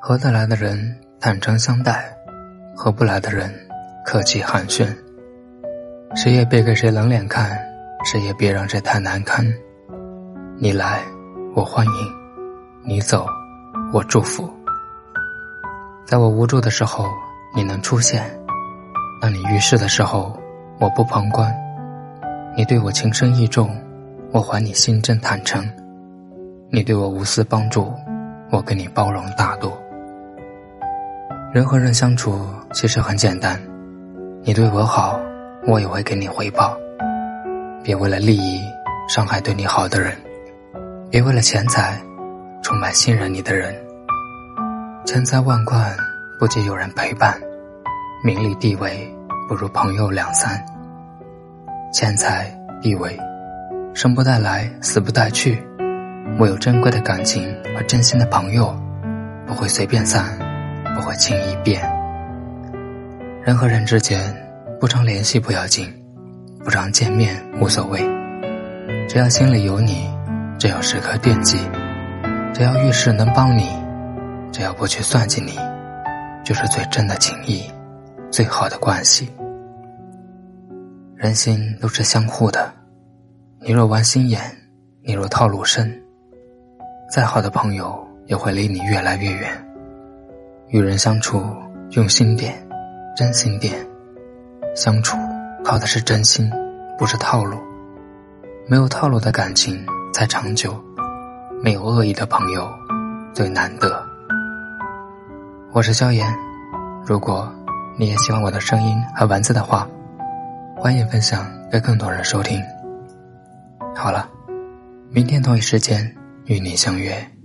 合得来的人坦诚相待，合不来的人客气寒暄。谁也别给谁冷脸看，谁也别让谁太难堪。你来，我欢迎；你走，我祝福。在我无助的时候，你能出现；当你遇事的时候，我不旁观。你对我情深意重，我还你心真坦诚；你对我无私帮助，我给你包容大度。人和人相处其实很简单，你对我好，我也会给你回报。别为了利益伤害对你好的人，别为了钱财出卖信任你的人。千财万贯不及有人陪伴，名利地位不如朋友两三。钱财地位，生不带来，死不带去。唯有珍贵的感情和真心的朋友，不会随便散，不会轻易变。人和人之间，不常联系不要紧，不常见面无所谓。只要心里有你，只要时刻惦记，只要遇事能帮你，只要不去算计你，就是最真的情谊，最好的关系。人心都是相互的，你若玩心眼，你若套路深，再好的朋友也会离你越来越远。与人相处，用心点，真心点，相处靠的是真心，不是套路。没有套路的感情才长久，没有恶意的朋友最难得。我是萧炎，如果你也喜欢我的声音和文字的话。欢迎分享给更多人收听。好了，明天同一时间与你相约。